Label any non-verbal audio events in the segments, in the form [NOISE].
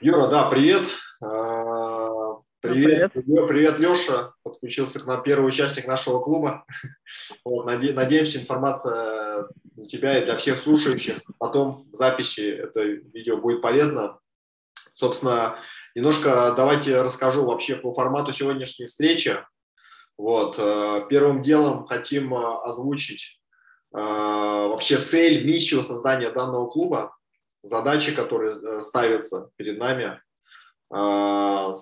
Юра, да, привет. А, привет, привет, привет Леша. Подключился к нам первый участник нашего клуба. [LAUGHS] Вот, надеемся, информация для тебя и для всех слушающих. Потом в записи это видео будет полезно. Собственно, немножко давайте расскажу вообще по формату сегодняшней встречи. Вот, э, первым делом хотим э, озвучить э, вообще цель, миссию создания данного клуба задачи, которые э, ставятся перед нами. А,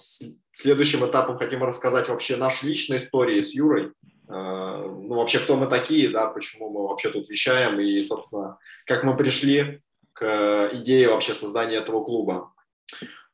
следующим этапом хотим рассказать вообще наши личные истории с Юрой. А, ну, вообще, кто мы такие, да, почему мы вообще тут вещаем и, собственно, как мы пришли к идее вообще создания этого клуба.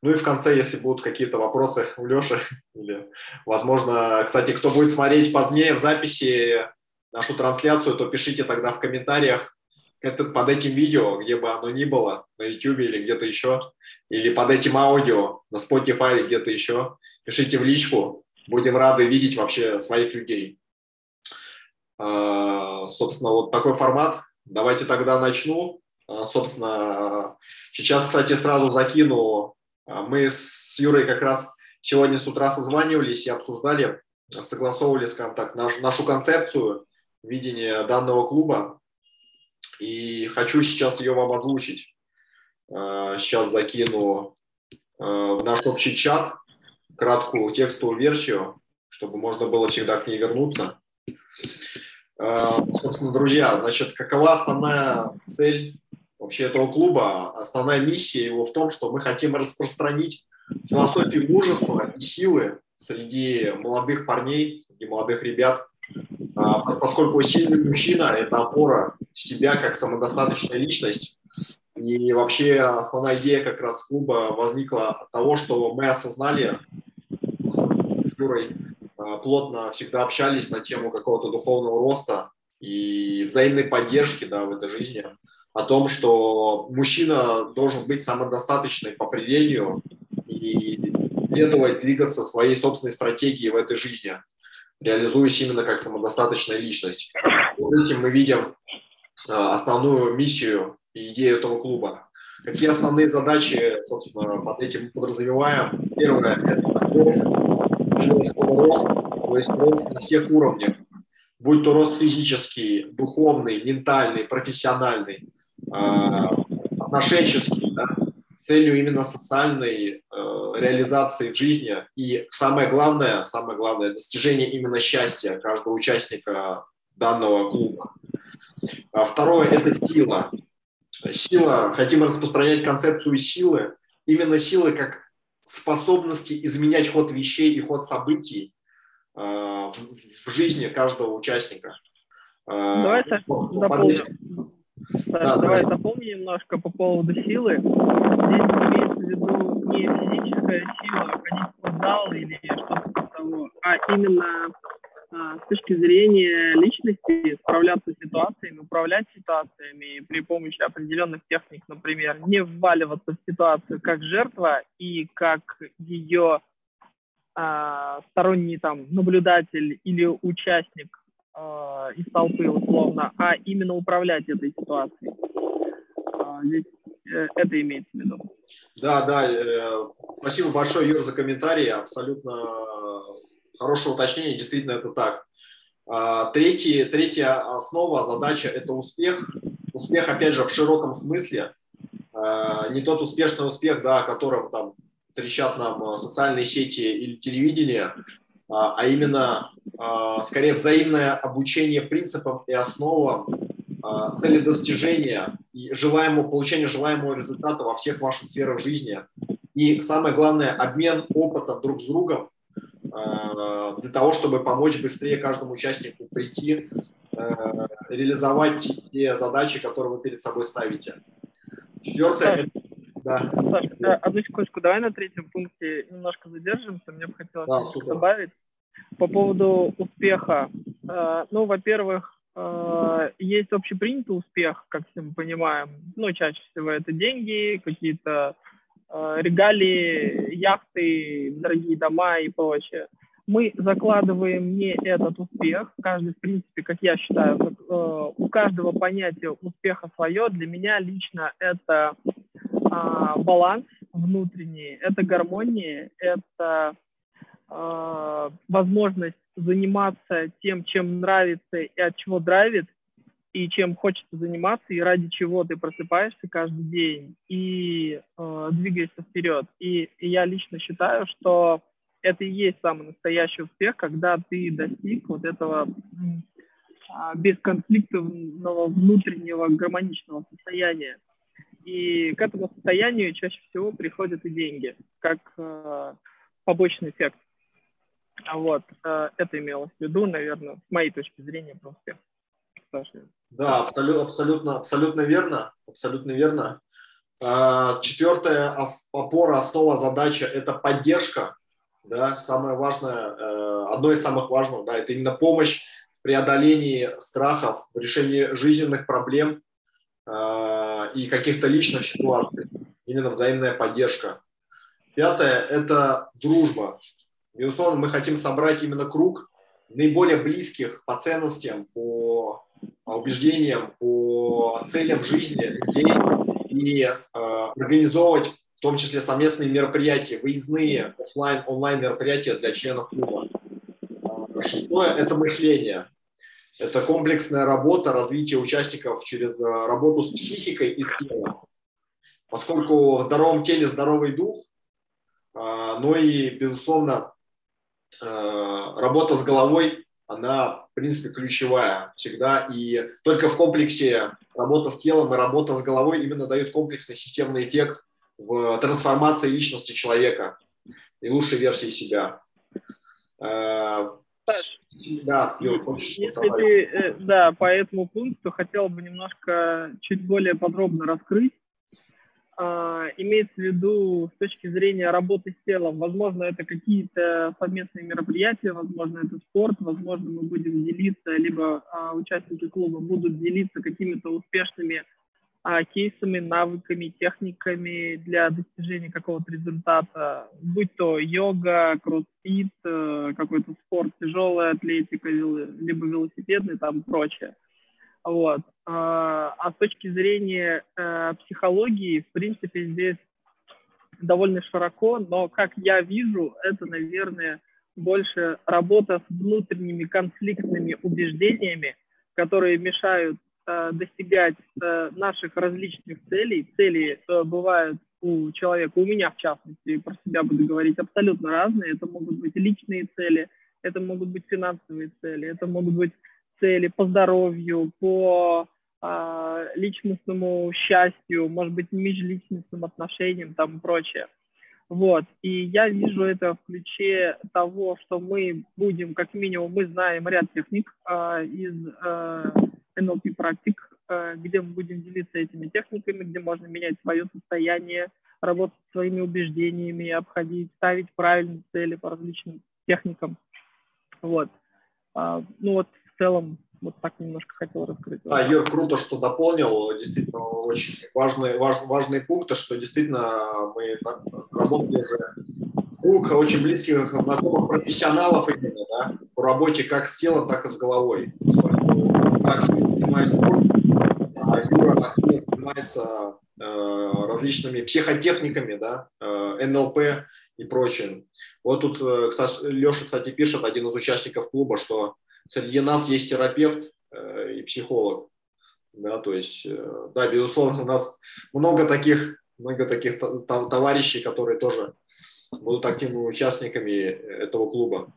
Ну и в конце, если будут какие-то вопросы у Леши, [LAUGHS] или, возможно, кстати, кто будет смотреть позднее в записи нашу трансляцию, то пишите тогда в комментариях, это под этим видео, где бы оно ни было, на YouTube или где-то еще, или под этим аудио на Spotify или где-то еще, пишите в личку, будем рады видеть вообще своих людей. А, собственно, вот такой формат. Давайте тогда начну. А, собственно, сейчас, кстати, сразу закину. А, мы с Юрой как раз сегодня с утра созванивались и обсуждали, согласовывали, скажем так, нашу концепцию видения данного клуба и хочу сейчас ее вам озвучить. А, сейчас закину а, в наш общий чат краткую текстовую версию, чтобы можно было всегда к ней вернуться. А, собственно, друзья, значит, какова основная цель вообще этого клуба? Основная миссия его в том, что мы хотим распространить философию мужества и силы среди молодых парней, среди молодых ребят, поскольку сильный мужчина – это опора себя как самодостаточная личность. И вообще основная идея как раз клуба возникла от того, что мы осознали с Юрой, а, плотно всегда общались на тему какого-то духовного роста и взаимной поддержки да, в этой жизни, о том, что мужчина должен быть самодостаточный по определению и следовать двигаться своей собственной стратегией в этой жизни, реализуясь именно как самодостаточная личность. Этим мы видим Э, основную миссию и идею этого клуба. Какие основные задачи, собственно, под этим подразумеваем? Первое – это рост, рост, то есть рост на всех уровнях, будь то рост физический, духовный, ментальный, профессиональный, э, отношенческий, да, с целью именно социальной реализации в жизни и самое главное, самое главное достижение именно счастья каждого участника данного клуба. А второе – это сила. Сила, хотим распространять концепцию силы, именно силы как способности изменять ход вещей и ход событий э, в, в жизни каждого участника. Э, давай, Саш, дополним. да, давай да. дополним немножко по поводу силы. Здесь виду не физическая сила, ходить в спортзал или что-то типа того, а именно а, с точки зрения личности справляться с ситуациями, управлять ситуациями при помощи определенных техник, например, не вваливаться в ситуацию как жертва и как ее а, сторонний там наблюдатель или участник а, из толпы условно, а именно управлять этой ситуацией. А, здесь э, это имеется в виду. Да, да. Э, спасибо большое, Юр, за комментарий. Абсолютно хорошее уточнение, действительно это так. А, третий, третья основа, задача – это успех. Успех, опять же, в широком смысле. А, не тот успешный успех, да, о котором там трещат нам социальные сети или телевидение, а, а именно, скорее, взаимное обучение принципам и основам цели достижения желаемого, получения желаемого результата во всех ваших сферах жизни. И самое главное, обмен опытом друг с другом, Э, для того, чтобы помочь быстрее каждому участнику прийти, э, реализовать те задачи, которые вы перед собой ставите. Четвертое. Да. Саш, одну секундочку, давай на третьем пункте немножко задержимся. Мне бы хотелось да, добавить по поводу успеха. Э, ну, во-первых, есть общепринятый успех, как все мы понимаем. Ну, чаще всего это деньги, какие-то Э, регалии, яхты, дорогие дома и прочее. Мы закладываем не этот успех, каждый, в принципе, как я считаю, э, у каждого понятие успеха свое. Для меня лично это а, баланс внутренний, это гармония, это возможность заниматься тем, чем нравится и от чего драйвит, и чем хочется заниматься, и ради чего ты просыпаешься каждый день и э, двигаешься вперед. И, и я лично считаю, что это и есть самый настоящий успех, когда ты достиг вот этого э, бесконфликтного внутреннего гармоничного состояния. И к этому состоянию чаще всего приходят и деньги, как э, побочный эффект. Вот, э, это имелось в виду, наверное, с моей точки зрения, про успех. Да, абсолютно, абсолютно, абсолютно верно, абсолютно верно. А, четвертая опора, основа, задача – это поддержка. Да, самое важное, э, одно из самых важных, да, это именно помощь в преодолении страхов, в решении жизненных проблем э, и каких-то личных ситуаций. Именно взаимная поддержка. Пятое – это дружба. Безусловно, мы хотим собрать именно круг наиболее близких по ценностям, по убеждениям, по целям жизни людей и э, организовывать в том числе совместные мероприятия, выездные офлайн, онлайн мероприятия для членов клуба. А, шестое – это мышление. Это комплексная работа, развитие участников через работу с психикой и с телом. Поскольку в здоровом теле здоровый дух, а, но и, безусловно, работа с головой она, в принципе, ключевая всегда. И только в комплексе работа с телом и работа с головой именно дают комплексный системный эффект в трансформации личности человека и лучшей версии себя. Э, да, Юр, хочешь Если ты, э, да, по этому пункту хотел бы немножко чуть более подробно раскрыть имеется в виду с точки зрения работы с телом. Возможно, это какие-то совместные мероприятия, возможно, это спорт, возможно, мы будем делиться, либо а, участники клуба будут делиться какими-то успешными а, кейсами, навыками, техниками для достижения какого-то результата, будь то йога, кроссфит, э, какой-то спорт, тяжелая атлетика, либо велосипедный, там прочее. Вот. А, а с точки зрения э, психологии, в принципе, здесь довольно широко, но, как я вижу, это, наверное, больше работа с внутренними конфликтными убеждениями, которые мешают э, достигать э, наших различных целей. Цели э, бывают у человека, у меня в частности, про себя буду говорить, абсолютно разные. Это могут быть личные цели, это могут быть финансовые цели, это могут быть цели по здоровью, по э, личностному счастью, может быть, межличностным отношениям там и прочее. Вот. И я вижу это в ключе того, что мы будем, как минимум, мы знаем ряд техник э, из э, NLP практик, э, где мы будем делиться этими техниками, где можно менять свое состояние, работать с своими убеждениями, обходить, ставить правильные цели по различным техникам. Вот. А, ну вот целом вот так немножко хотел раскрыть. Да, Юр, круто, что дополнил. Действительно, очень важные, важ, важные пункты, что действительно мы работали уже круг очень близких знакомых профессионалов именно, да, по работе как с телом, так и с головой. Активно занимаюсь спортом, а Юра занимается э, различными психотехниками, да, э, НЛП и прочим. Вот тут, э, кстати, Леша, кстати, пишет, один из участников клуба, что среди нас есть терапевт э, и психолог. Да, то есть, э, да, безусловно, у нас много таких, много таких товарищей, которые тоже будут активными участниками этого клуба.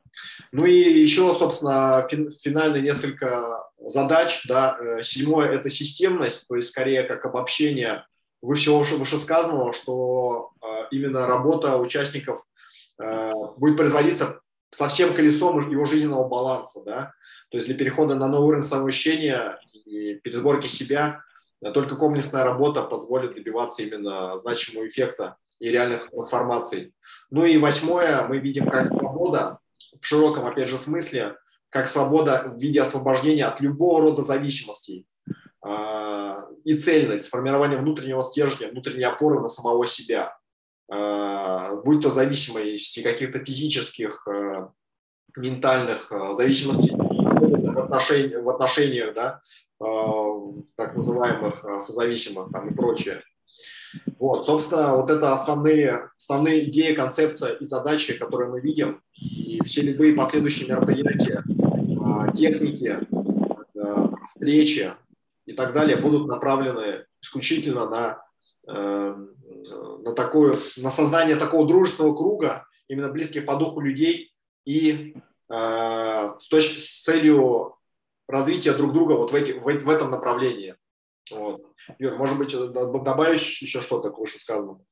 Ну и еще, собственно, финальные несколько задач. Да. Э, седьмое – это системность, то есть скорее как обобщение всего вышесказанного, что именно работа участников будет производиться со всем колесом его жизненного баланса. Да. То есть для перехода на новый уровень самоощущения и пересборки себя только комплексная работа позволит добиваться именно значимого эффекта и реальных трансформаций. Ну и восьмое, мы видим как свобода в широком, опять же, смысле, как свобода в виде освобождения от любого рода зависимостей а, и цельность, формирование внутреннего стержня, внутренней опоры на самого себя, а, будь то зависимости каких-то физических, а, ментальных зависимостей в, отношении, в отношениях, да, э, так называемых э, созависимых там, и прочее. Вот, собственно, вот это основные, основные идеи, концепция и задачи, которые мы видим. И все любые последующие мероприятия, а, техники, встречи и так далее будут направлены исключительно на, э, на, такое, на создание такого дружественного круга, именно близких по духу людей и э, с, точки, с целью развития друг друга вот в, эти, в, в этом направлении. Вот. Юр, может быть, добавишь еще что-то к вышесказанному?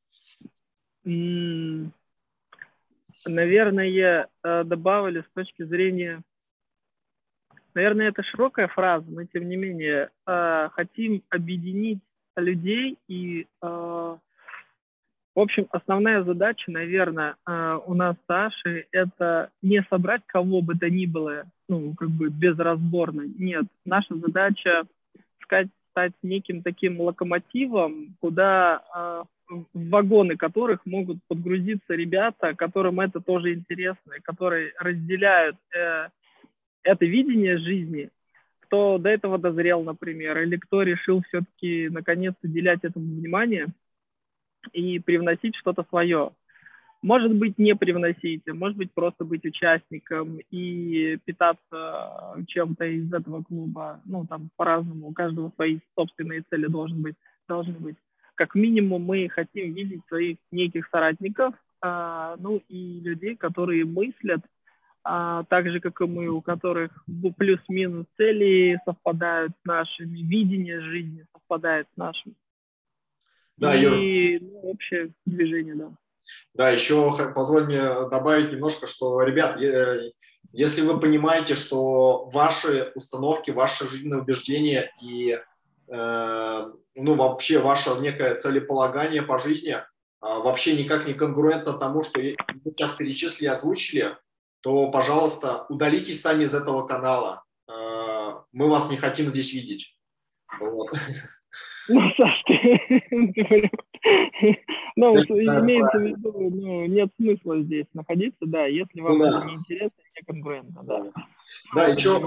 Наверное, э, добавили с точки зрения... Наверное, это широкая фраза, но тем не менее, э, хотим объединить людей и э, в общем, основная задача, наверное, у нас с Сашей, это не собрать кого бы то ни было, ну, как бы безразборно. Нет, наша задача сказать, стать неким таким локомотивом, куда э, в вагоны которых могут подгрузиться ребята, которым это тоже интересно, которые разделяют э, это видение жизни, кто до этого дозрел, например, или кто решил все-таки наконец уделять этому внимание и привносить что-то свое. Может быть, не привносить, может быть, просто быть участником и питаться чем-то из этого клуба. Ну, там по-разному, у каждого свои собственные цели должен быть, должны быть. Как минимум, мы хотим видеть своих неких соратников, а, ну и людей, которые мыслят а, так же, как и мы, у которых плюс-минус цели совпадают с нашими, видение жизни совпадает с нашим. Да, и Юр. ну, общее движение, да. Да, еще позволь мне добавить немножко, что, ребят, если вы понимаете, что ваши установки, ваши жизненные убеждения и э, ну, вообще ваше некое целеполагание по жизни э, вообще никак не конгруентно тому, что вы сейчас перечислили, озвучили, то, пожалуйста, удалитесь сами из этого канала. Э, мы вас не хотим здесь видеть. Вот. Ну, Саш, Ну, [LAUGHS] имеется в виду, ну, нет смысла здесь находиться, да, если вам ну, да. не интересно, не конкурентно, да. Да, еще,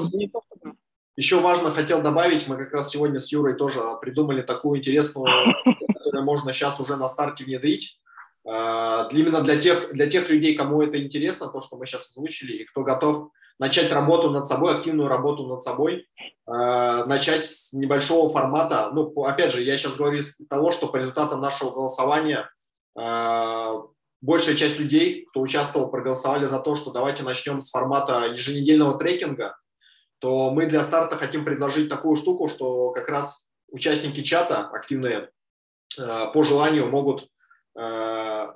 еще важно хотел добавить, мы как раз сегодня с Юрой тоже придумали такую интересную, которую можно сейчас уже на старте внедрить. А, именно для тех, для тех людей, кому это интересно, то, что мы сейчас озвучили, и кто готов начать работу над собой, активную работу над собой, начать с небольшого формата. Ну, опять же, я сейчас говорю из того, что по результатам нашего голосования э, большая часть людей, кто участвовал, проголосовали за то, что давайте начнем с формата еженедельного трекинга, то мы для старта хотим предложить такую штуку, что как раз участники чата активные э, по желанию могут э,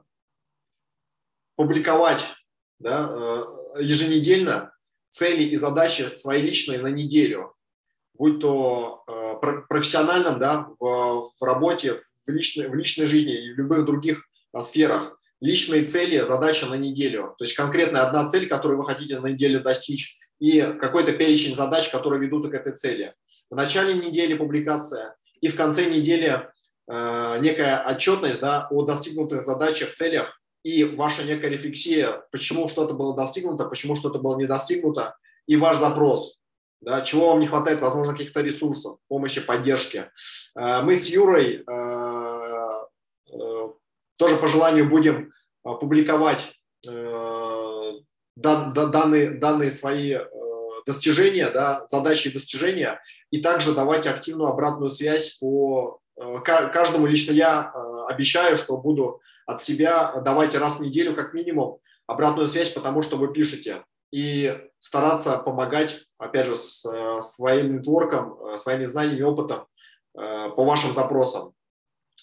публиковать да, э, еженедельно цели и задачи свои личные на неделю, будь то э, профессиональном, да, в, в работе, в личной, в личной жизни и в любых других а, сферах, личные цели, задача на неделю. То есть конкретная одна цель, которую вы хотите на неделю достичь, и какой-то перечень задач, которые ведут к этой цели. В начале недели публикация и в конце недели э, некая отчетность да, о достигнутых задачах, целях и ваша некая рефлексия, почему что-то было достигнуто, почему что-то было не достигнуто, и ваш запрос, да, чего вам не хватает, возможно, каких-то ресурсов, помощи, поддержки. Э, мы с Юрой э, э, тоже по желанию будем публиковать данные, данные свои достижения, да, задачи и достижения, и также давать активную обратную связь по каждому. Лично я обещаю, что буду от себя давайте раз в неделю как минимум обратную связь, потому что вы пишете. И стараться помогать, опять же, с э, своим нетворком, э, своими знаниями, опытом э, по вашим запросам.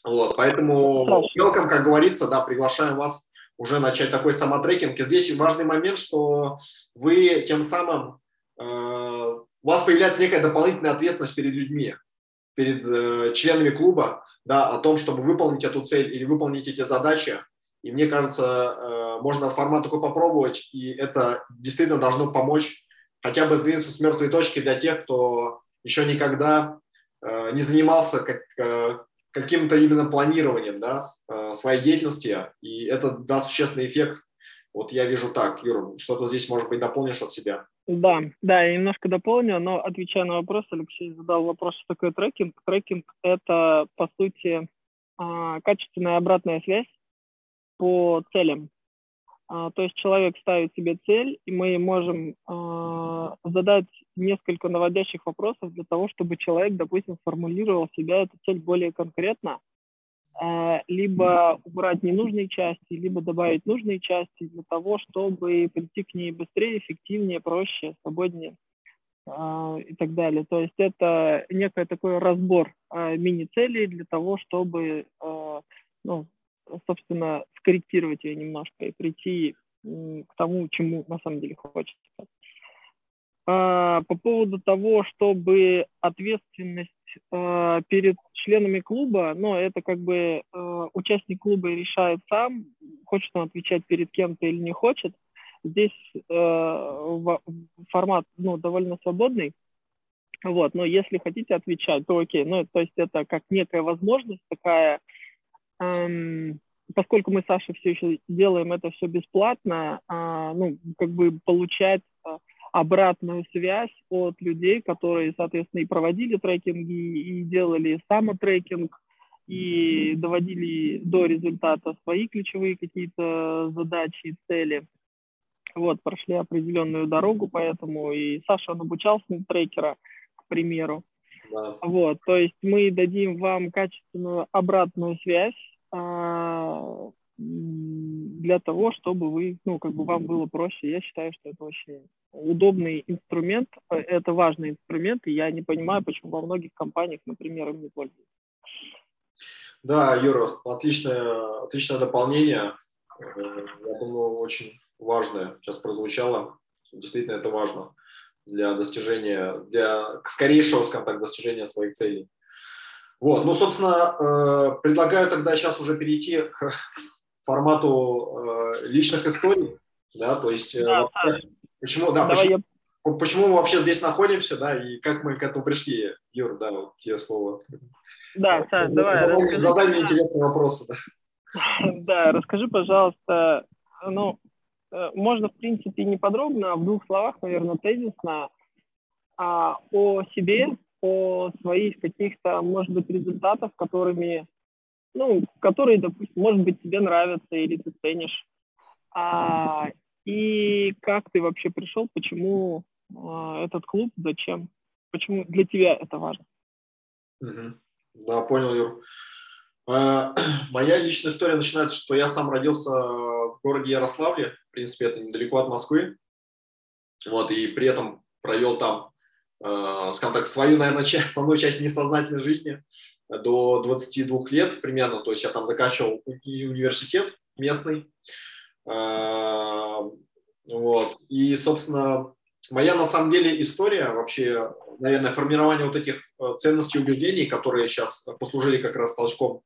Вот, поэтому welcome, как говорится, да, приглашаем вас уже начать такой самотрекинг. И здесь важный момент, что вы тем самым, у вас появляется некая дополнительная ответственность перед людьми перед э, членами клуба да, о том, чтобы выполнить эту цель или выполнить эти задачи. И мне кажется, э, можно формат такой попробовать, и это действительно должно помочь хотя бы сдвинуться с мертвой точки для тех, кто еще никогда э, не занимался как, э, каким-то именно планированием да, э, своей деятельности, и это даст существенный эффект. Вот я вижу так, Юра, что-то здесь, может быть, дополнишь от себя. Да, да, я немножко дополню, но отвечая на вопрос, Алексей задал вопрос, что такое трекинг. Трекинг – это, по сути, а, качественная обратная связь по целям. А, то есть человек ставит себе цель, и мы можем а, задать несколько наводящих вопросов для того, чтобы человек, допустим, сформулировал себя эту цель более конкретно, а, либо убрать ненужные части, либо добавить нужные части для того, чтобы прийти к ней быстрее, эффективнее, проще, свободнее и так далее. То есть это некий такой разбор мини-целей для того, чтобы ну, собственно, скорректировать ее немножко и прийти к тому, чему на самом деле хочется. А, по поводу того, чтобы ответственность а, перед членами клуба, ну, это как бы а, участник клуба решает сам, хочет он отвечать перед кем-то или не хочет. Здесь формат ну, довольно свободный. Вот, но если хотите отвечать, то окей. Ну, то есть это как некая возможность такая поскольку мы с Сашей все еще делаем это все бесплатно, а, ну, как бы получать а, обратную связь от людей, которые, соответственно, и проводили трекинги, и делали самотрекинг, и доводили до результата свои ключевые какие-то задачи и цели. Вот, прошли определенную дорогу, поэтому и Саша, он обучался на трекера, к примеру. Да. Вот, то есть мы дадим вам качественную обратную связь а, для того, чтобы вы, ну, как бы вам было проще. Я считаю, что это очень удобный инструмент, э, это важный инструмент, и я не понимаю, почему во многих компаниях, например, им не пользуются. Да, Юра, отличное, отличное дополнение. Э, я думаю, очень важное сейчас прозвучало. Действительно, это важно для достижения, для скорейшего, скажем так, достижения своих целей. Вот, ну, собственно, э, предлагаю тогда сейчас уже перейти к формату э, личных историй, да, то есть э, да, почему, да, почему, я... почему мы вообще здесь находимся, да, и как мы к этому пришли, Юр, да, вот тебе слово. Да, Саш, давай. Задай, расскажи, задай мне интересные вопросы, да. [LAUGHS] Да, расскажи, пожалуйста, ну, можно, в принципе, не подробно, а в двух словах, наверное, тезисно, а, о себе, о своих каких-то, может быть, результатах, которыми, ну, которые, допустим, может быть, тебе нравятся или ты ценишь. А, и как ты вообще пришел, почему а, этот клуб, зачем, почему для тебя это важно? Угу. Да, понял, Юр. А, [CLEARS THROAT] моя личная история начинается, что я сам родился в городе Ярославле, в принципе, это недалеко от Москвы, вот, и при этом провел там Э, скажем так, свою, наверное, часть, [LAUGHS] основную часть несознательной жизни до 22 лет примерно. То есть я там заканчивал университет местный. Э, вот. И, собственно, моя на самом деле история вообще, наверное, формирование вот этих э, ценностей и убеждений, которые сейчас послужили как раз толчком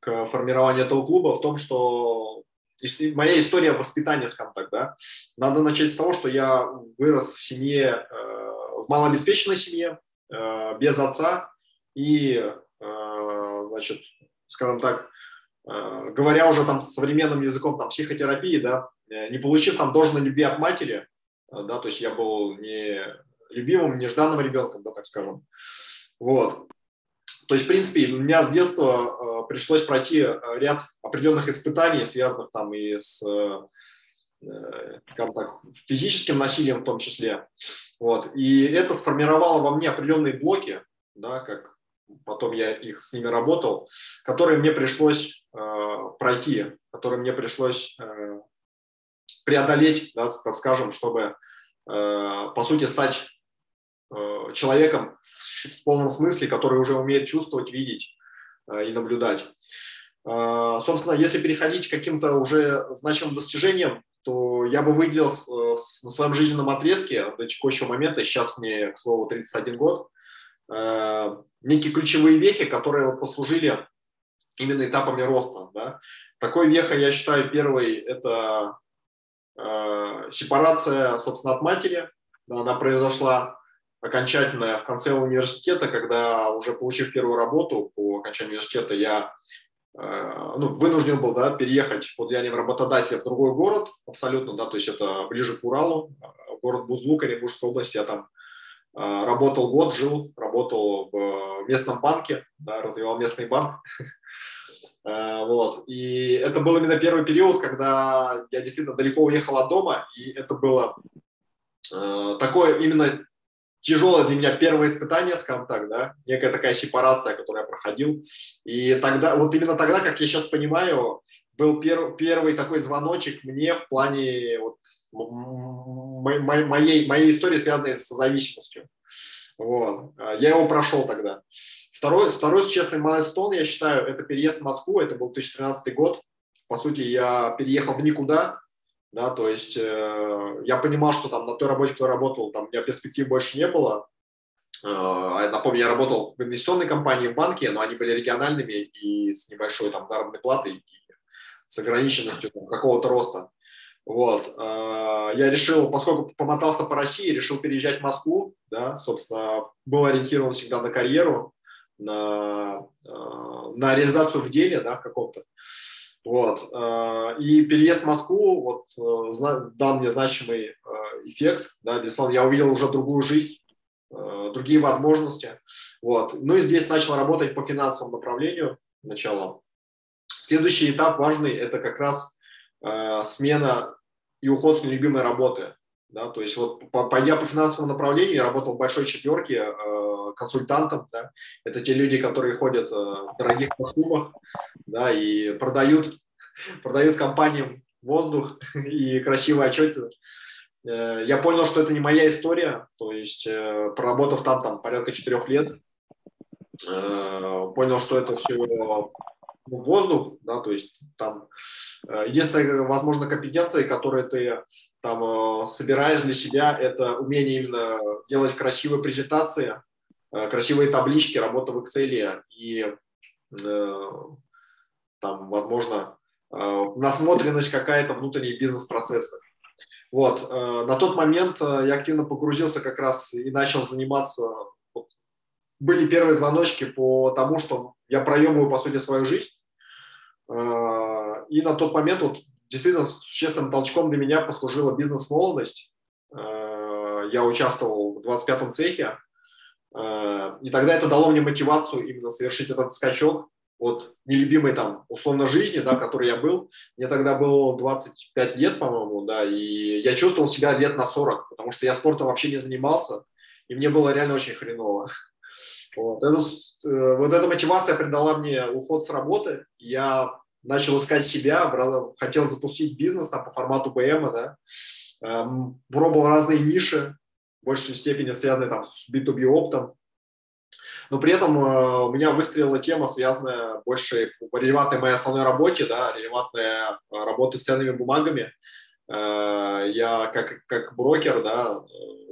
к формированию этого клуба, в том, что моя история воспитания, скажем так, да, надо начать с того, что я вырос в семье в малообеспеченной семье, э, без отца и, э, значит, скажем так, э, говоря уже там современным языком там психотерапии, да, не получив там должной любви от матери, да, то есть я был не любимым, нежданным ребенком, да, так скажем. Вот. То есть, в принципе, у меня с детства пришлось пройти ряд определенных испытаний, связанных там и с Э, скажем так, физическим насилием в том числе. Вот. И это сформировало во мне определенные блоки, да, как потом я их с ними работал, которые мне пришлось э, пройти, которые мне пришлось э, преодолеть, да, так скажем, чтобы, э, по сути, стать э, человеком в полном смысле, который уже умеет чувствовать, видеть э, и наблюдать. Э, собственно, если переходить к каким-то уже значимым достижениям, то я бы выделил э, на своем жизненном отрезке до текущего момента, сейчас мне, к слову, 31 год, э, некие ключевые вехи, которые послужили именно этапами роста. Да. Такой веха, я считаю, первый – это э, сепарация, собственно, от матери. Она произошла окончательная в конце университета, когда уже получив первую работу по окончанию университета, я Э, ну, вынужден был да, переехать под влиянием работодателя в другой город, абсолютно, да, то есть это ближе к Уралу, э, город Бузлук, Оренбургской области, я там э, работал год, жил, работал в местном банке, да, развивал местный банк. [LAUGHS] Вот. И это был именно первый период, когда я действительно далеко уехал от дома, и это было такое именно тяжелое для меня первое испытание, скажем так, да, некая такая сепарация, которую я проходил. И тогда, вот именно тогда, как я сейчас понимаю, был пер, первый такой звоночек мне в плане вот, моей, моей истории, связанной с зависимостью. Вот. Я его прошел тогда. Второй, второй существенный майлстон, я считаю, это переезд в Москву, это был 2013 год. По сути, я переехал в никуда, да, то есть э, я понимал, что там на той работе, кто работал, там у меня перспектив больше не было. Э, а напомню, я работал в инвестиционной компании в банке, но они были региональными и с небольшой там заработной платой и с ограниченностью какого-то роста. Вот. Э, я решил, поскольку помотался по России, решил переезжать в Москву, да, собственно, был ориентирован всегда на карьеру, на, э, на реализацию в деле, да, в каком-то. Вот. Э, и переезд в Москву вот, э, дал мне значимый э, эффект. Да, безусловно, я увидел уже другую жизнь, другие возможности. Вот. Ну и здесь начал работать по финансовому направлению сначала. Следующий этап важный – это как раз смена и уход с нелюбимой работы. Да, то есть вот пойдя по финансовому направлению, я работал в большой четверке э, консультантом. Да, это те люди, которые ходят э, в дорогих костюмах да, и продают, [LAUGHS] продают компаниям воздух [LAUGHS] и красивые отчеты. Э, я понял, что это не моя история, то есть э, проработав там, там порядка четырех лет, э, понял, что это все ну, воздух, да, то есть там единственная, возможно, компетенция, которую ты там э, собираешь для себя, это умение именно делать красивые презентации, э, красивые таблички, работа в Excel и э, там, возможно, насмотренность какая-то внутренней бизнес-процесса. Вот. На тот момент я активно погрузился как раз и начал заниматься. Были первые звоночки по тому, что я проемываю, по сути, свою жизнь. И на тот момент вот действительно существенным толчком для меня послужила бизнес-молодость. Э, я участвовал в 25-м цехе, э, и тогда это дало мне мотивацию именно совершить этот скачок от нелюбимой там условно жизни, да, в которой я был. Мне тогда было 25 лет, по-моему, да, и я чувствовал себя лет на 40, потому что я спортом вообще не занимался, и мне было реально очень хреново. [LAUGHS] Вот, эту, э, вот эта мотивация придала мне уход с работы. Я начал искать себя, хотел запустить бизнес там, по формату БМ, да, эм, пробовал разные ниши, в большей степени связанные там, с B2B оптом, но при этом э, у меня выстрелила тема, связанная больше релевантной моей основной работе, да, релевантная э, работа с ценными бумагами. Э, я как, как брокер да,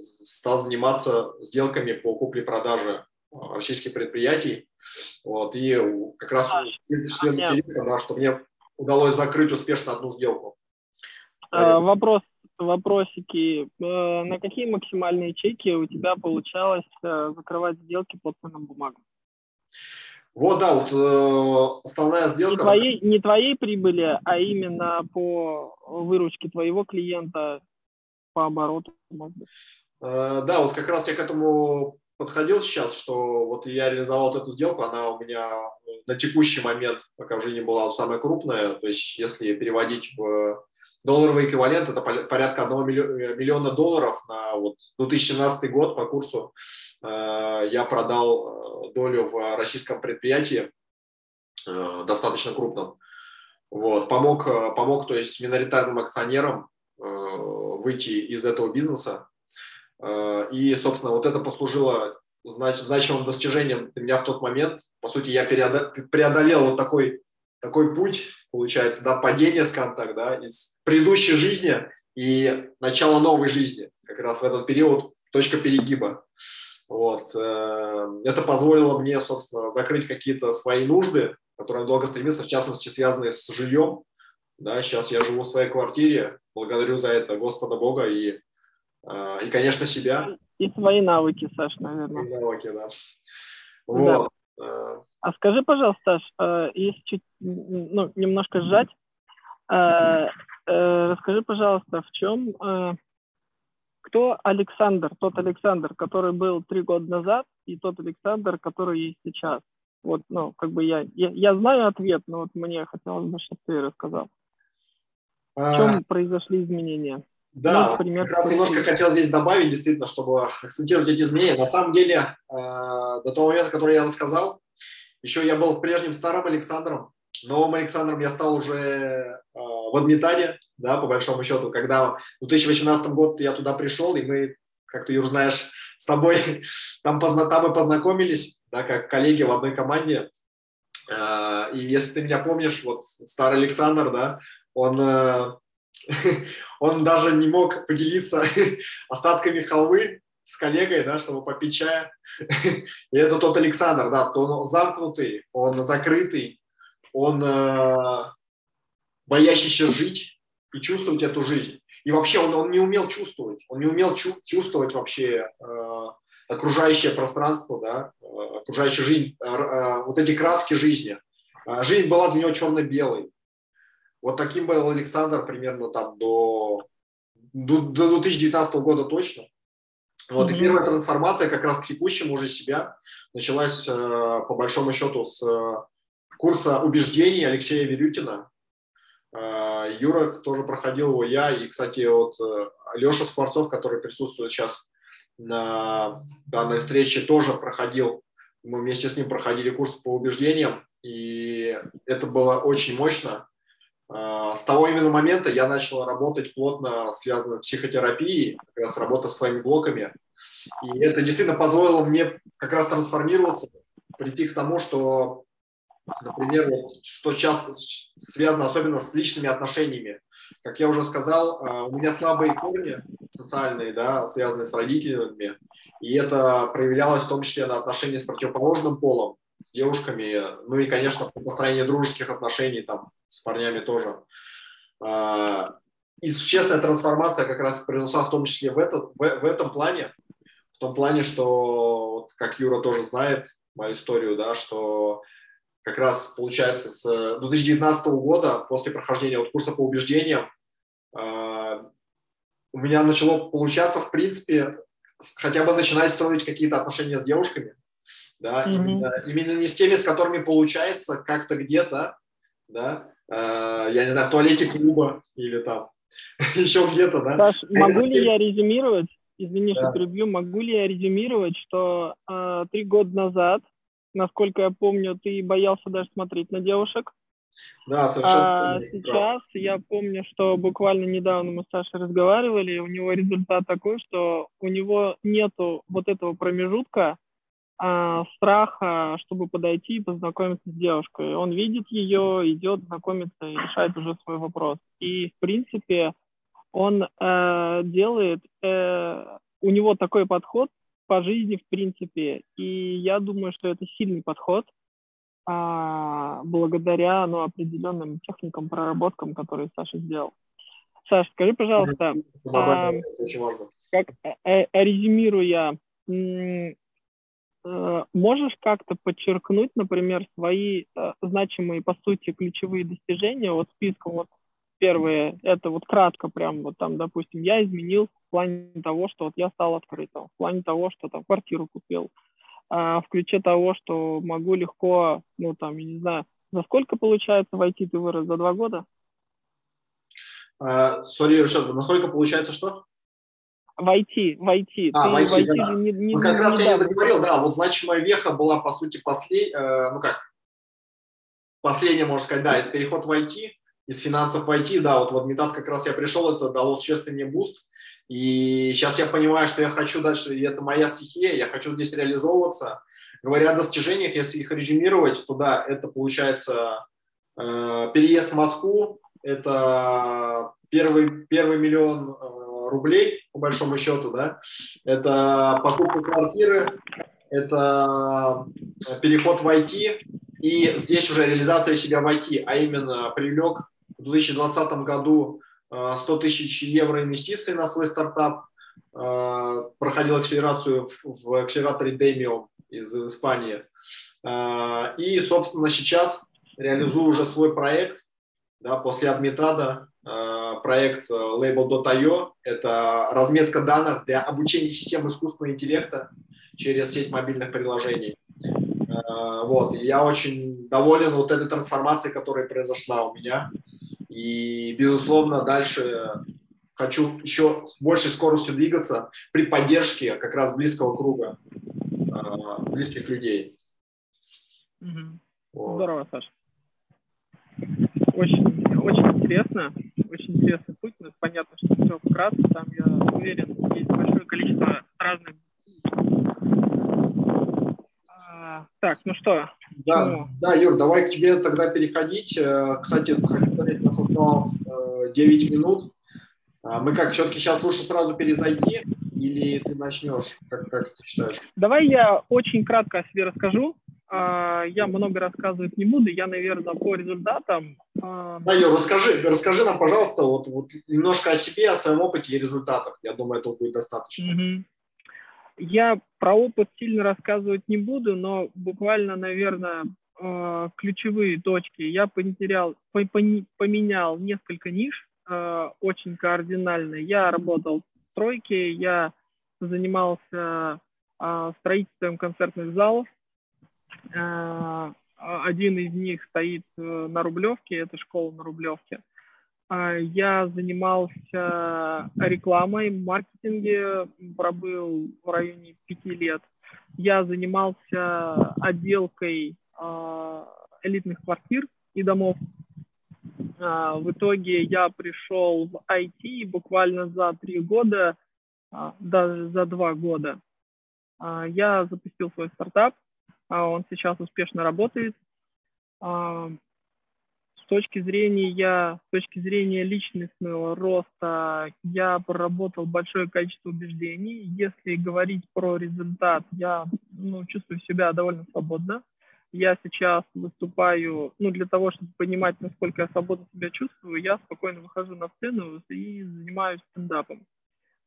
стал заниматься сделками по купле-продаже российских предприятий. Вот, и как раз а, интересно, да, что мне удалось закрыть успешно одну сделку. А, вопрос, вопросики. Э, на какие максимальные чеки у тебя получалось э, закрывать сделки по ценным бумагам? Вот, да, вот э, основная сделка. Не твоей, не твоей прибыли, а именно по выручке твоего клиента по обороту. Э, да, вот как раз я к этому подходил сейчас, что вот я реализовал вот эту сделку, она у меня на текущий момент, пока уже не была самая крупная, то есть если переводить в долларовый эквивалент, это порядка 1 миллиона долларов на вот 2017 год по курсу э, я продал э, долю в российском предприятии, э, достаточно крупном. Вот, помог, помог, то есть миноритарным акционерам выйти из этого бизнеса, Э, и, собственно, вот это послужило знач, значимым достижением для меня в тот момент. По сути, я преодолел вот такой, такой путь, получается, да, падение, скажем так, да, из предыдущей жизни и начала новой жизни. Как раз в этот период точка перегиба. Вот. Э, это позволило мне, собственно, закрыть какие-то свои нужды, которые долго стремился, в частности, связанные с жильем. Да, сейчас я живу в своей квартире, благодарю за это Господа Бога и и, конечно, себя. И свои навыки, Саш, наверное. И навыки, да. Вот. Да. А, а скажи, пожалуйста, Саш, а, если чуть, ну, немножко сжать, э, расскажи, пожалуйста, в чем, кто Александр, тот Александр, который был три года назад, и тот Александр, который есть сейчас. Вот, ну, как бы я, я, я знаю ответ, но вот мне хотелось бы, чтобы ты рассказал. В чем а... произошли изменения? Да, ну, например, как раз немножко хотел здесь добавить, действительно, чтобы акцентировать эти изменения. На самом деле, э, до того момента, который я рассказал, еще я был прежним старым Александром. Новым Александром я стал уже э, в Адмитаде, да, по большому счету, когда в 2018 году я туда пришел, и мы, как ты, Юр, знаешь, с тобой [LAUGHS] там, позна там мы познакомились, да, как коллеги в одной команде. Э, и если ты меня помнишь, вот старый Александр, да, он э, [LAUGHS] он даже не мог поделиться [LAUGHS] остатками халвы с коллегой, да, чтобы попить чая. [LAUGHS] И это тот Александр, да, то он замкнутый, он закрытый, он э, боящийся жить и чувствовать эту жизнь. И вообще он, он не умел чувствовать, он не умел чу- чувствовать вообще э, окружающее пространство, да, э, окружающую жизнь, э, э, вот эти краски жизни. Э, жизнь была для него черно-белой. Вот таким был Александр примерно там до, до, до 2019 года точно. Вот, mm-hmm. и первая трансформация как раз к текущему уже себя началась, э, по большому счету, с э, курса убеждений Алексея Верютина. Э, Юра тоже проходил его, я, и, кстати, вот Леша Скворцов, который присутствует сейчас на данной встрече, тоже проходил, мы вместе с ним проходили курс по убеждениям, и это было очень мощно. А, с того именно момента я начал работать плотно, связано с психотерапией, как раз работа с своими блоками. И это действительно позволило мне как раз трансформироваться, прийти к тому, что, например, что часто связано особенно с личными отношениями. Как я уже сказал, а, у меня слабые корни социальные, да, связанные с родителями, и это проявлялось в том числе на отношении с противоположным полом, с девушками, ну и, конечно, построение дружеских отношений там с парнями тоже. А, и существенная трансформация как раз произошла в том числе в, этот, в, в этом плане, в том плане, что, как Юра тоже знает мою историю, да, что как раз получается с 2019 года, после прохождения вот курса по убеждениям, а, у меня начало получаться, в принципе, хотя бы начинать строить какие-то отношения с девушками, да, mm-hmm. именно, именно не с теми, с которыми получается как-то где-то, да, э, я не знаю, в туалете клуба или там [LAUGHS] еще где-то, да. Саш, могу ли я резюмировать, извини, да. что перебью, могу ли я резюмировать, что э, три года назад, насколько я помню, ты боялся даже смотреть на девушек, да, совершенно. А сейчас я помню, что буквально недавно мы с Сашей разговаривали, и у него результат такой, что у него нету вот этого промежутка а, страха, чтобы подойти и познакомиться с девушкой. Он видит ее, идет знакомиться и решает уже свой вопрос. И, в принципе, он э, делает, э, у него такой подход по жизни, в принципе. И я думаю, что это сильный подход, э, благодаря ну, определенным техникам, проработкам, которые Саша сделал. Саша, скажи, пожалуйста, э, как э, э, резюмируя, можешь как-то подчеркнуть, например, свои э, значимые, по сути, ключевые достижения, вот списком, вот первые, это вот кратко прям, вот там, допустим, я изменил в плане того, что вот я стал открытым, в плане того, что там квартиру купил, а, в ключе того, что могу легко, ну там, я не знаю, за сколько получается войти ты вырос, за два года? Сори, uh, насколько получается что? Войти, войти. А, Ты войти, войти да. не, не, ну, как не, раз я не договорил, да, вот значимая веха была, по сути, послед... Э, ну как, последняя, можно сказать, да, это переход в IT, из финансов в IT, да, вот в Admitad как раз я пришел, это дало существенный мне буст, и сейчас я понимаю, что я хочу дальше, и это моя стихия, я хочу здесь реализовываться. Говоря о достижениях, если их резюмировать, то да, это получается э, переезд в Москву, это первый, первый миллион э, рублей, по большому счету, да, это покупка квартиры, это переход в IT, и здесь уже реализация себя в IT, а именно привлек в 2020 году 100 э, тысяч евро инвестиций на свой стартап, э, проходил акселерацию в акселераторе Demium из Испании. Э, и, собственно, сейчас реализую уже свой проект да, после Адмитада проект э, Label.io. Это разметка данных для обучения систем искусственного интеллекта через сеть мобильных приложений. Вот, и я очень доволен вот этой трансформацией, которая произошла у меня. И, безусловно, дальше хочу еще с большей скоростью двигаться при поддержке как раз близкого круга, близких людей. Угу. Вот. Здорово, Саша. Очень, очень интересно, очень интересный путь. Но понятно, что все вкратце, там, я уверен, есть большое количество разных а, так, ну что? Да, ну... да, Юр, давай к тебе тогда переходить. Э, кстати, хочу сказать, у нас осталось 9 э, минут. А мы как, все-таки сейчас лучше сразу перезайти или ты начнешь? Как, как ты считаешь? Давай я очень кратко о себе расскажу. А, я много рассказывать не буду. Я, наверное, по результатам... А, да, Юр, расскажи, расскажи нам, пожалуйста, вот, вот немножко о себе, о своем опыте и результатах. Я думаю, этого будет достаточно. Угу. Я про опыт сильно рассказывать не буду, но буквально, наверное, а, ключевые точки. Я потерял, поменял несколько ниш, очень кардинально. Я работал в стройке, я занимался строительством концертных залов, один из них стоит э, на Рублевке, это школа на Рублевке. А, я занимался рекламой, маркетинге, пробыл в районе пяти лет. Я занимался отделкой элитных квартир и домов. В итоге я пришел в IT буквально за три года, даже за два года. Я запустил свой стартап – он сейчас успешно работает. А, с точки зрения, с точки зрения личностного роста я проработал большое количество убеждений. Если говорить про результат, я ну, чувствую себя довольно свободно. Я сейчас выступаю, ну, для того, чтобы понимать, насколько я свободно себя чувствую, я спокойно выхожу на сцену и занимаюсь стендапом.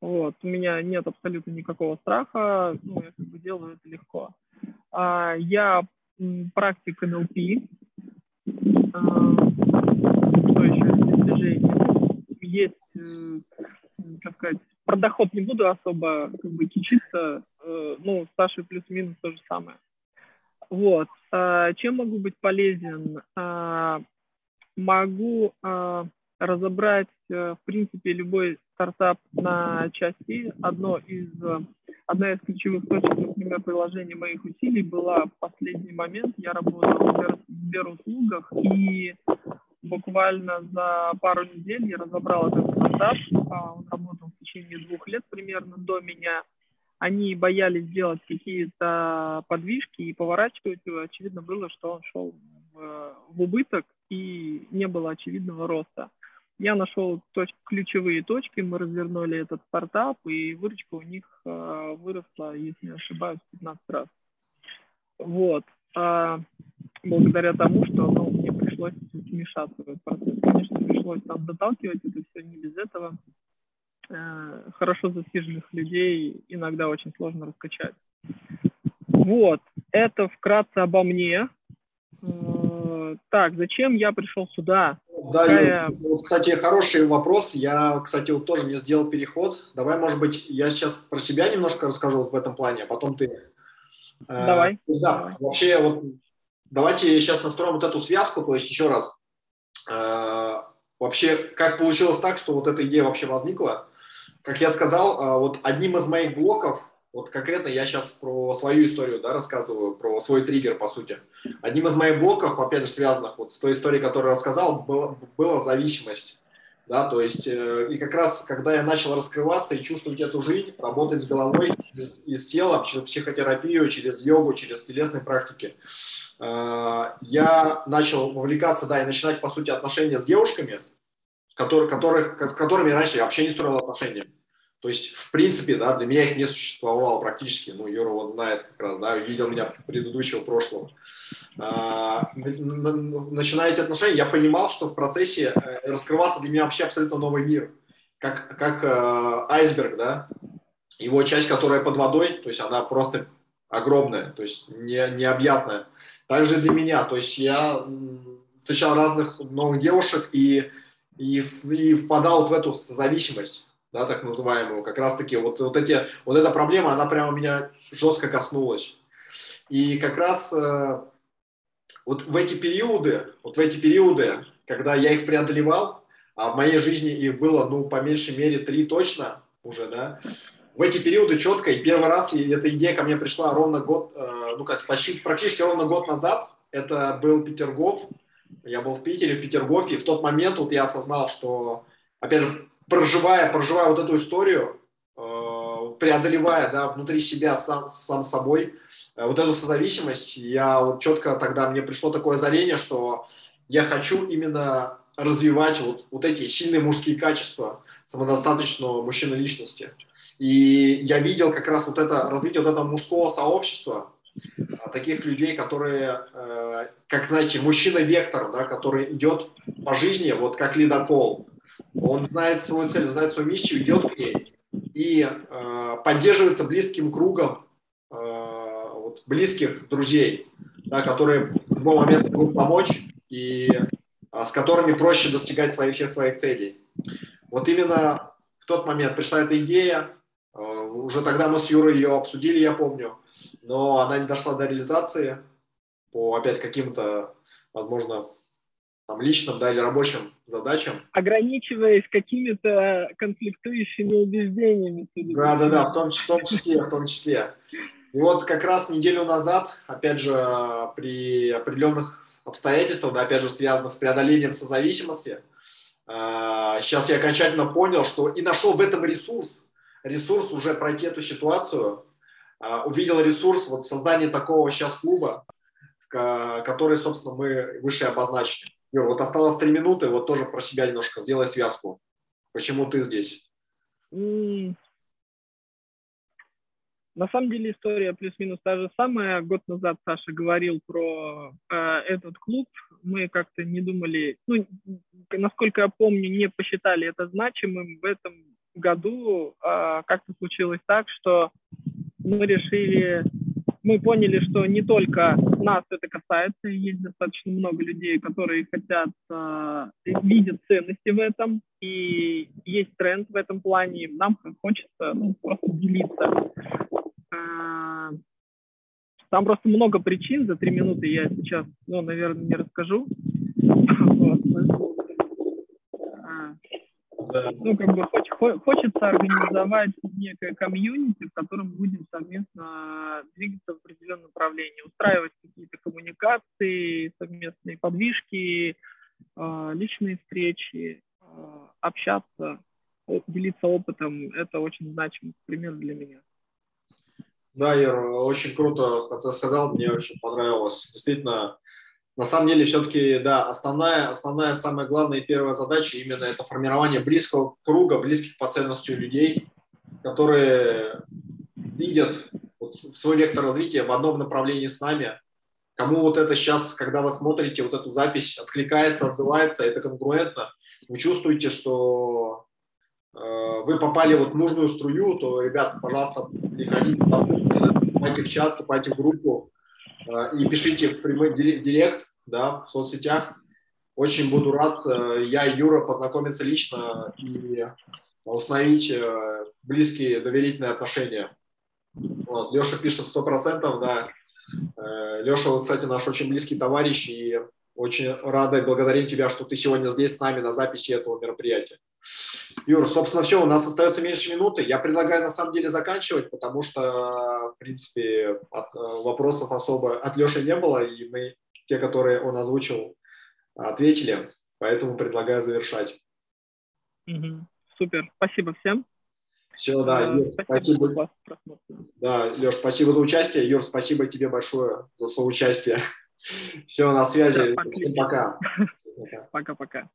Вот, у меня нет абсолютно никакого страха, ну, я как бы делаю это легко. А, я практик НЛП. А, что еще из достижений? Есть, э, как сказать, про доход не буду особо как бы кичиться, э, ну, с Сашей плюс-минус то же самое. Вот. А, чем могу быть полезен? Могу разобрать, э, в принципе, любой стартап на части. Одно из одна из ключевых точек, например, приложения моих усилий была в последний момент. Я работал в Сберуслугах, и буквально за пару недель я разобрал этот стартап. А, он работал в течение двух лет примерно до меня. Они боялись сделать какие-то подвижки и поворачивать его. Очевидно было, что он шел в, в убыток и не было очевидного роста. Я нашел точ- ключевые точки, мы развернули этот стартап, и выручка у них э, выросла, если не ошибаюсь, 15 раз. Вот. А, благодаря тому, что ну, мне пришлось вмешаться в этот процесс. Конечно, пришлось там доталкивать это все не без этого. Э, хорошо засиженных людей иногда очень сложно раскачать. Вот. Это вкратце обо мне. Э, так, зачем я пришел сюда? Да, Какая... вот, кстати, хороший вопрос. Я, кстати, вот тоже не сделал переход. Давай, может быть, я сейчас про себя немножко расскажу вот в этом плане, а потом ты. Э, Давай. Э, да, Давай. вообще вот давайте сейчас настроим вот эту связку, то есть еще раз. Э, вообще, как получилось так, что вот эта идея вообще возникла? Как я сказал, э, вот одним из моих блоков вот конкретно я сейчас про свою историю да, рассказываю, про свой триггер, по сути. Одним из моих блоков, опять же, связанных вот с той историей, которую рассказал, была, была зависимость. Да, то есть, э, и как раз, когда я начал раскрываться и чувствовать эту жизнь, работать с головой, через, с телом, через психотерапию, через йогу, через телесные практики, э, я начал вовлекаться, да, и начинать, по сути, отношения с девушками, которые, которых, которыми раньше я вообще не строил отношения. То есть, в принципе, да, для меня их не существовало практически. Ну, Юра вот знает как раз, да, видел меня предыдущего прошлого. А, начиная отношения, я понимал, что в процессе э, раскрывался для меня вообще абсолютно новый мир. Как, как э, айсберг, да, его часть, которая под водой, то есть она просто огромная, то есть не, необъятная. Также для меня, то есть я встречал разных новых девушек и, и, и впадал в эту зависимость да, так называемую, как раз-таки вот, вот, эти, вот эта проблема, она прямо меня жестко коснулась. И как раз э, вот в эти периоды, вот в эти периоды, когда я их преодолевал, а в моей жизни их было, ну, по меньшей мере, три точно уже, да, в эти периоды четко, и первый раз эта идея ко мне пришла ровно год, э, ну, как почти, практически ровно год назад, это был Петергоф, я был в Питере, в Петергофе, и в тот момент вот я осознал, что, опять же, проживая, проживая вот эту историю, э, преодолевая, да, внутри себя сам, сам собой, э, вот эту созависимость, я вот четко тогда, мне пришло такое озарение, что я хочу именно развивать вот, вот эти сильные мужские качества самодостаточного мужчины личности. И я видел как раз вот это развитие вот этого мужского сообщества, а, таких людей, которые, э, как знаете, мужчина-вектор, да, который идет по жизни, вот как ледокол. Он знает свою цель, он знает свою миссию, идет к ней и э, поддерживается близким кругом э, вот, близких друзей, да, которые в любой момент могут помочь и а, с которыми проще достигать своих, всех своих целей. Вот именно в тот момент пришла эта идея, э, уже тогда мы с Юрой ее обсудили, я помню, но она не дошла до реализации по опять каким-то, возможно, там, личным да, или рабочим задачам. Ограничиваясь какими-то конфликтующими убеждениями. Да, да, да, в том, в том числе, в том числе. И вот как раз неделю назад, опять же, при определенных обстоятельствах, да, опять же, связанных с преодолением созависимости, сейчас я окончательно понял, что и нашел в этом ресурс, ресурс уже пройти эту ситуацию, а, увидел ресурс вот в создании такого сейчас клуба, который, собственно, мы выше обозначили. Юр, вот осталось три минуты, вот тоже про себя немножко, сделай связку. Почему ты здесь? На самом деле история плюс-минус та же самая. Год назад Саша говорил про э, этот клуб. Мы как-то не думали, ну, насколько я помню, не посчитали это значимым. В этом году э, как-то случилось так, что мы решили, мы поняли, что не только нас это касается, есть достаточно много людей, которые хотят, э, видят ценности в этом, и есть тренд в этом плане, нам хочется ну, просто делиться. Э, там просто много причин, за три минуты я сейчас, ну, наверное, не расскажу. Вот. Ну, как бы хоч, хочется организовать некое комьюнити, в котором будем совместно двигаться в определенном направлении, устраивать какие-то коммуникации, совместные подвижки, а, личные встречи, а, общаться, делиться опытом. Это очень значимый пример для меня. Да, Ир, очень круто, как ты сказал, мне очень понравилось. Действительно, на самом деле все-таки, да, основная, основная, самая главная и первая задача именно это формирование близкого круга, близких по ценности людей, которые видят вот свой вектор развития в одном направлении с нами. Кому вот это сейчас, когда вы смотрите вот эту запись, откликается, отзывается, это конкурентно, вы чувствуете, что э, вы попали вот в нужную струю, то, ребят, пожалуйста, приходите, вступайте в чат, вступайте в группу, и пишите в прямой директ, да, в соцсетях. Очень буду рад. Э, я и Юра познакомиться лично и установить э, близкие доверительные отношения. Вот. Леша пишет сто процентов, да. Леша, кстати, наш очень близкий товарищ, и очень рада и благодарим тебя, что ты сегодня здесь с нами на записи этого мероприятия. Юр, собственно, все, у нас остается меньше минуты. Я предлагаю на самом деле заканчивать, потому что, в принципе, от, э, вопросов особо от Леши не было, и мы, те, которые он озвучил, ответили. Поэтому предлагаю завершать. Угу. Супер. Спасибо всем. Все, да, Юр, спасибо. спасибо. Да, Леш, спасибо за участие. Юр, спасибо тебе большое за соучастие. [LAUGHS] Все, на связи. Всем [LAUGHS] пока. Пока-пока.